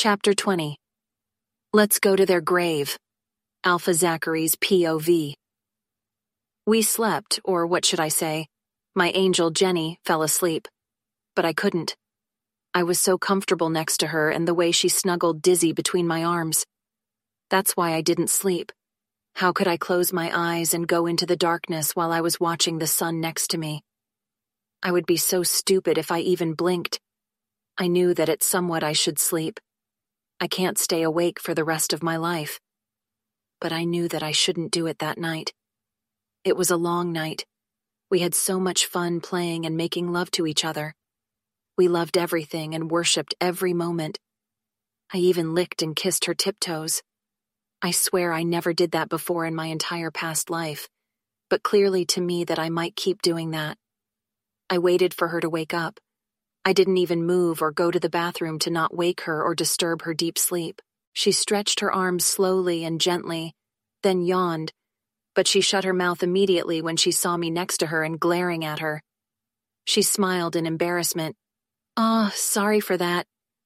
Chapter 20 Let's Go to Their Grave. Alpha Zachary's POV. We slept, or what should I say? My angel Jenny fell asleep. But I couldn't. I was so comfortable next to her and the way she snuggled Dizzy between my arms. That's why I didn't sleep. How could I close my eyes and go into the darkness while I was watching the sun next to me? I would be so stupid if I even blinked. I knew that at somewhat I should sleep. I can't stay awake for the rest of my life. But I knew that I shouldn't do it that night. It was a long night. We had so much fun playing and making love to each other. We loved everything and worshipped every moment. I even licked and kissed her tiptoes. I swear I never did that before in my entire past life, but clearly to me that I might keep doing that. I waited for her to wake up. I didn't even move or go to the bathroom to not wake her or disturb her deep sleep. She stretched her arms slowly and gently, then yawned, but she shut her mouth immediately when she saw me next to her and glaring at her. She smiled in embarrassment. Oh, sorry for that.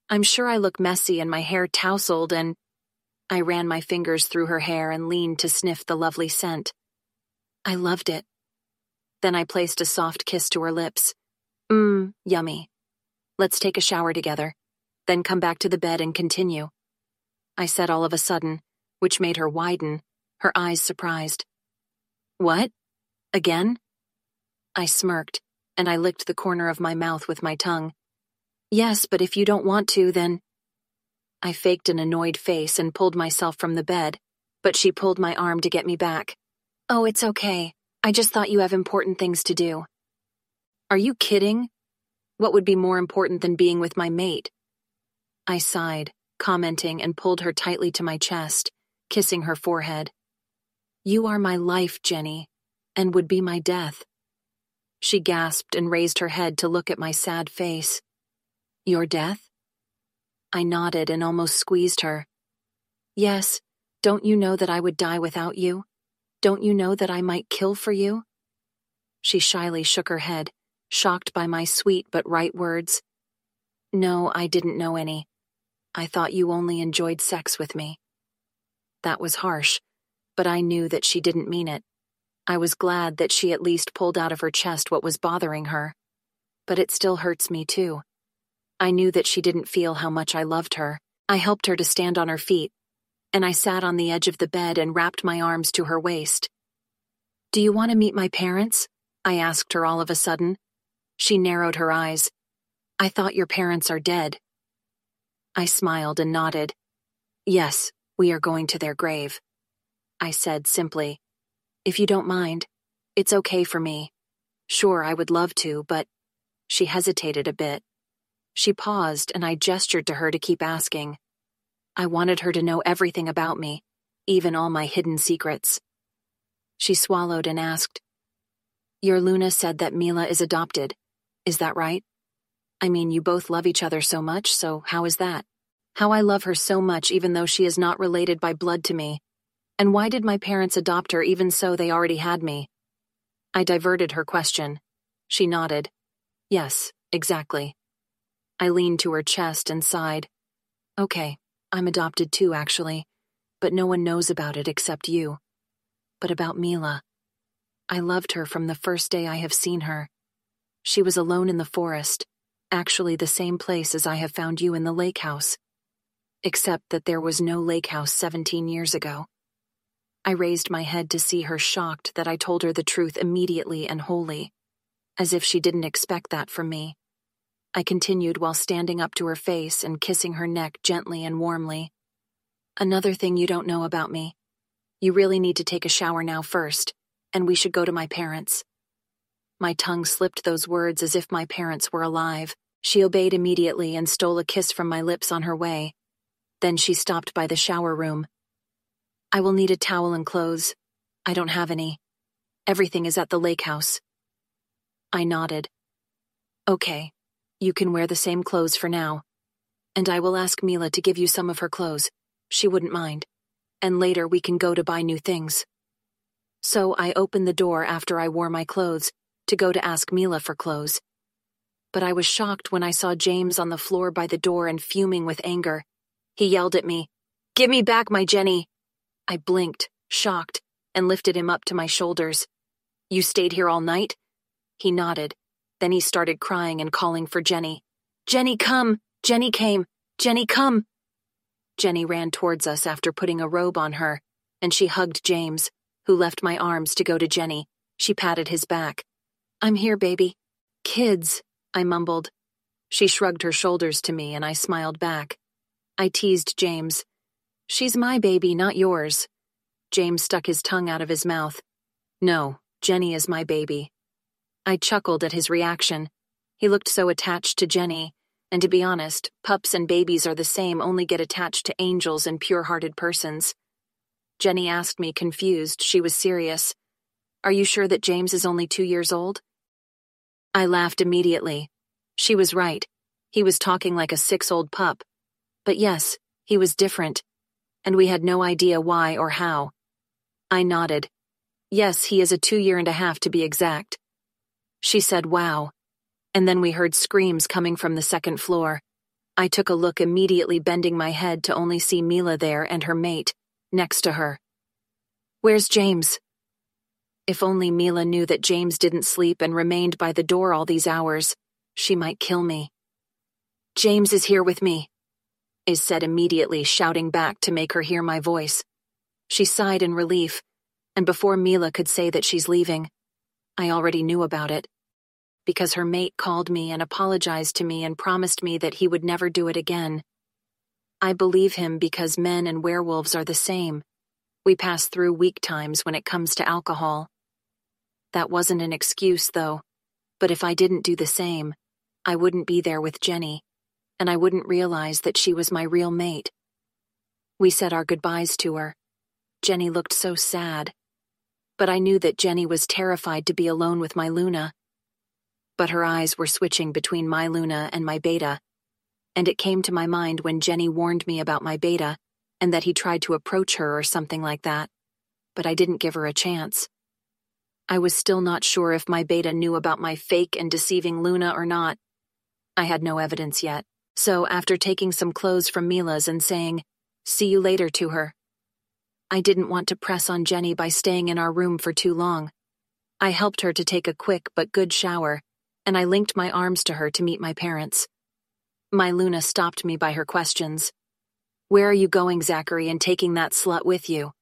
I'm sure I look messy and my hair tousled and. I ran my fingers through her hair and leaned to sniff the lovely scent. I loved it. Then I placed a soft kiss to her lips. Mmm, yummy. Let's take a shower together, then come back to the bed and continue. I said all of a sudden, which made her widen, her eyes surprised. What? Again? I smirked, and I licked the corner of my mouth with my tongue. Yes, but if you don't want to, then. I faked an annoyed face and pulled myself from the bed, but she pulled my arm to get me back. Oh, it's okay. I just thought you have important things to do. Are you kidding? What would be more important than being with my mate? I sighed, commenting, and pulled her tightly to my chest, kissing her forehead. You are my life, Jenny, and would be my death. She gasped and raised her head to look at my sad face. Your death? I nodded and almost squeezed her. Yes, don't you know that I would die without you? Don't you know that I might kill for you? She shyly shook her head, shocked by my sweet but right words. No, I didn't know any. I thought you only enjoyed sex with me. That was harsh, but I knew that she didn't mean it. I was glad that she at least pulled out of her chest what was bothering her. But it still hurts me too. I knew that she didn't feel how much I loved her. I helped her to stand on her feet, and I sat on the edge of the bed and wrapped my arms to her waist. Do you want to meet my parents? I asked her all of a sudden, she narrowed her eyes. I thought your parents are dead. I smiled and nodded. Yes, we are going to their grave. I said simply. If you don't mind, it's okay for me. Sure, I would love to, but. She hesitated a bit. She paused, and I gestured to her to keep asking. I wanted her to know everything about me, even all my hidden secrets. She swallowed and asked, Your Luna said that Mila is adopted. Is that right? I mean, you both love each other so much, so how is that? How I love her so much even though she is not related by blood to me. And why did my parents adopt her even so they already had me? I diverted her question. She nodded. Yes, exactly. I leaned to her chest and sighed. Okay, I'm adopted too, actually, but no one knows about it except you. But about Mila. I loved her from the first day I have seen her. She was alone in the forest, actually the same place as I have found you in the lake house. Except that there was no lake house 17 years ago. I raised my head to see her shocked that I told her the truth immediately and wholly, as if she didn't expect that from me. I continued while standing up to her face and kissing her neck gently and warmly. Another thing you don't know about me. You really need to take a shower now first, and we should go to my parents. My tongue slipped those words as if my parents were alive. She obeyed immediately and stole a kiss from my lips on her way. Then she stopped by the shower room. I will need a towel and clothes. I don't have any. Everything is at the lake house. I nodded. Okay, you can wear the same clothes for now. And I will ask Mila to give you some of her clothes. She wouldn't mind. And later we can go to buy new things. So I opened the door after I wore my clothes to go to ask Mila for clothes. But I was shocked when I saw James on the floor by the door and fuming with anger. He yelled at me, Give me back my Jenny. I blinked, shocked, and lifted him up to my shoulders. You stayed here all night? He nodded. Then he started crying and calling for Jenny. Jenny, come! Jenny came! Jenny, come! Jenny ran towards us after putting a robe on her, and she hugged James, who left my arms to go to Jenny. She patted his back. I'm here, baby. Kids, I mumbled. She shrugged her shoulders to me, and I smiled back. I teased James. She's my baby, not yours. James stuck his tongue out of his mouth. No, Jenny is my baby. I chuckled at his reaction. He looked so attached to Jenny, and to be honest, pups and babies are the same, only get attached to angels and pure hearted persons. Jenny asked me, confused. She was serious. Are you sure that James is only two years old? I laughed immediately. She was right. He was talking like a six old pup. But yes, he was different. And we had no idea why or how. I nodded. Yes, he is a two year and a half to be exact. She said, wow and then we heard screams coming from the second floor. I took a look, immediately bending my head to only see Mila there and her mate, next to her. Where's James? If only Mila knew that James didn't sleep and remained by the door all these hours, she might kill me. James is here with me, is said immediately, shouting back to make her hear my voice. She sighed in relief, and before Mila could say that she's leaving, I already knew about it because her mate called me and apologized to me and promised me that he would never do it again. I believe him because men and werewolves are the same. We pass through weak times when it comes to alcohol. That wasn't an excuse, though, but if I didn't do the same, I wouldn't be there with Jenny, and I wouldn't realize that she was my real mate. We said our goodbyes to her. Jenny looked so sad. But I knew that Jenny was terrified to be alone with my Luna but her eyes were switching between my Luna and my Beta. And it came to my mind when Jenny warned me about my Beta and that he tried to approach her or something like that. But I didn't give her a chance. I was still not sure if my Beta knew about my fake and deceiving Luna or not. I had no evidence yet, so after taking some clothes from Mila's and saying, see you later to her, I didn't want to press on Jenny by staying in our room for too long. I helped her to take a quick but good shower and I linked my arms to her to meet my parents. My Luna stopped me by her questions. Where are you going, Zachary, and taking that slut with you?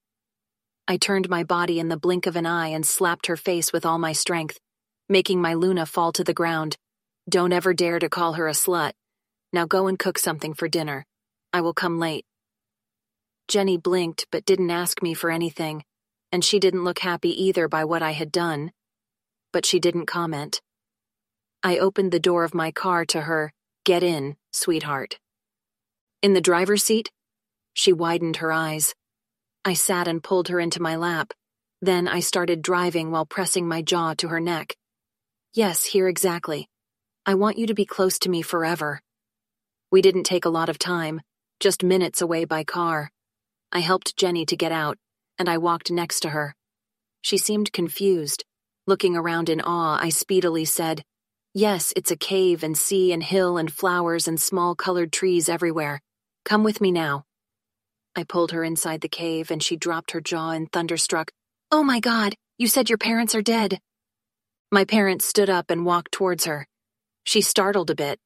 I turned my body in the blink of an eye and slapped her face with all my strength, making my Luna fall to the ground. Don't ever dare to call her a slut. Now go and cook something for dinner. I will come late. Jenny blinked but didn't ask me for anything, and she didn't look happy either by what I had done. But she didn't comment. I opened the door of my car to her, Get in, sweetheart. In the driver's seat? She widened her eyes. I sat and pulled her into my lap. Then I started driving while pressing my jaw to her neck. Yes, here exactly. I want you to be close to me forever. We didn't take a lot of time, just minutes away by car. I helped Jenny to get out, and I walked next to her. She seemed confused. Looking around in awe, I speedily said, Yes, it's a cave and sea and hill and flowers and small colored trees everywhere. Come with me now. I pulled her inside the cave and she dropped her jaw in thunderstruck. Oh my God, you said your parents are dead. My parents stood up and walked towards her. She startled a bit.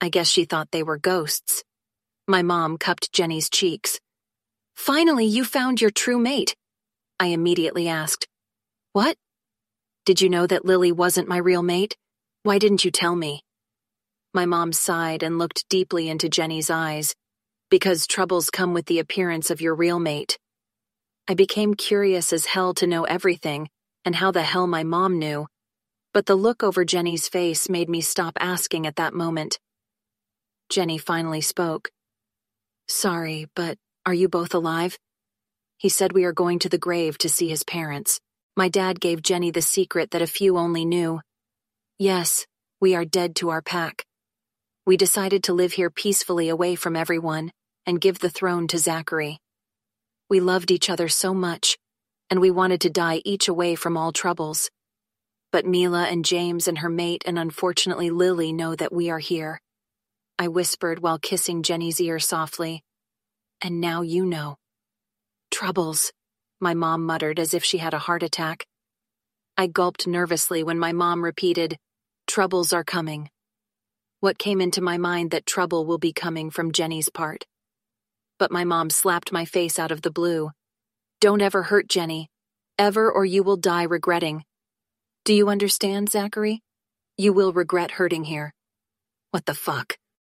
I guess she thought they were ghosts. My mom cupped Jenny's cheeks. Finally, you found your true mate. I immediately asked. What? Did you know that Lily wasn't my real mate? Why didn't you tell me? My mom sighed and looked deeply into Jenny's eyes. Because troubles come with the appearance of your real mate. I became curious as hell to know everything, and how the hell my mom knew. But the look over Jenny's face made me stop asking at that moment. Jenny finally spoke. Sorry, but are you both alive? He said we are going to the grave to see his parents. My dad gave Jenny the secret that a few only knew. Yes, we are dead to our pack. We decided to live here peacefully away from everyone and give the throne to Zachary. We loved each other so much, and we wanted to die each away from all troubles. But Mila and James and her mate and unfortunately Lily know that we are here. I whispered while kissing Jenny's ear softly. And now you know. Troubles, my mom muttered as if she had a heart attack. I gulped nervously when my mom repeated, Troubles are coming. What came into my mind that trouble will be coming from Jenny's part. But my mom slapped my face out of the blue. Don't ever hurt Jenny. Ever or you will die regretting. Do you understand, Zachary? You will regret hurting here. What the fuck?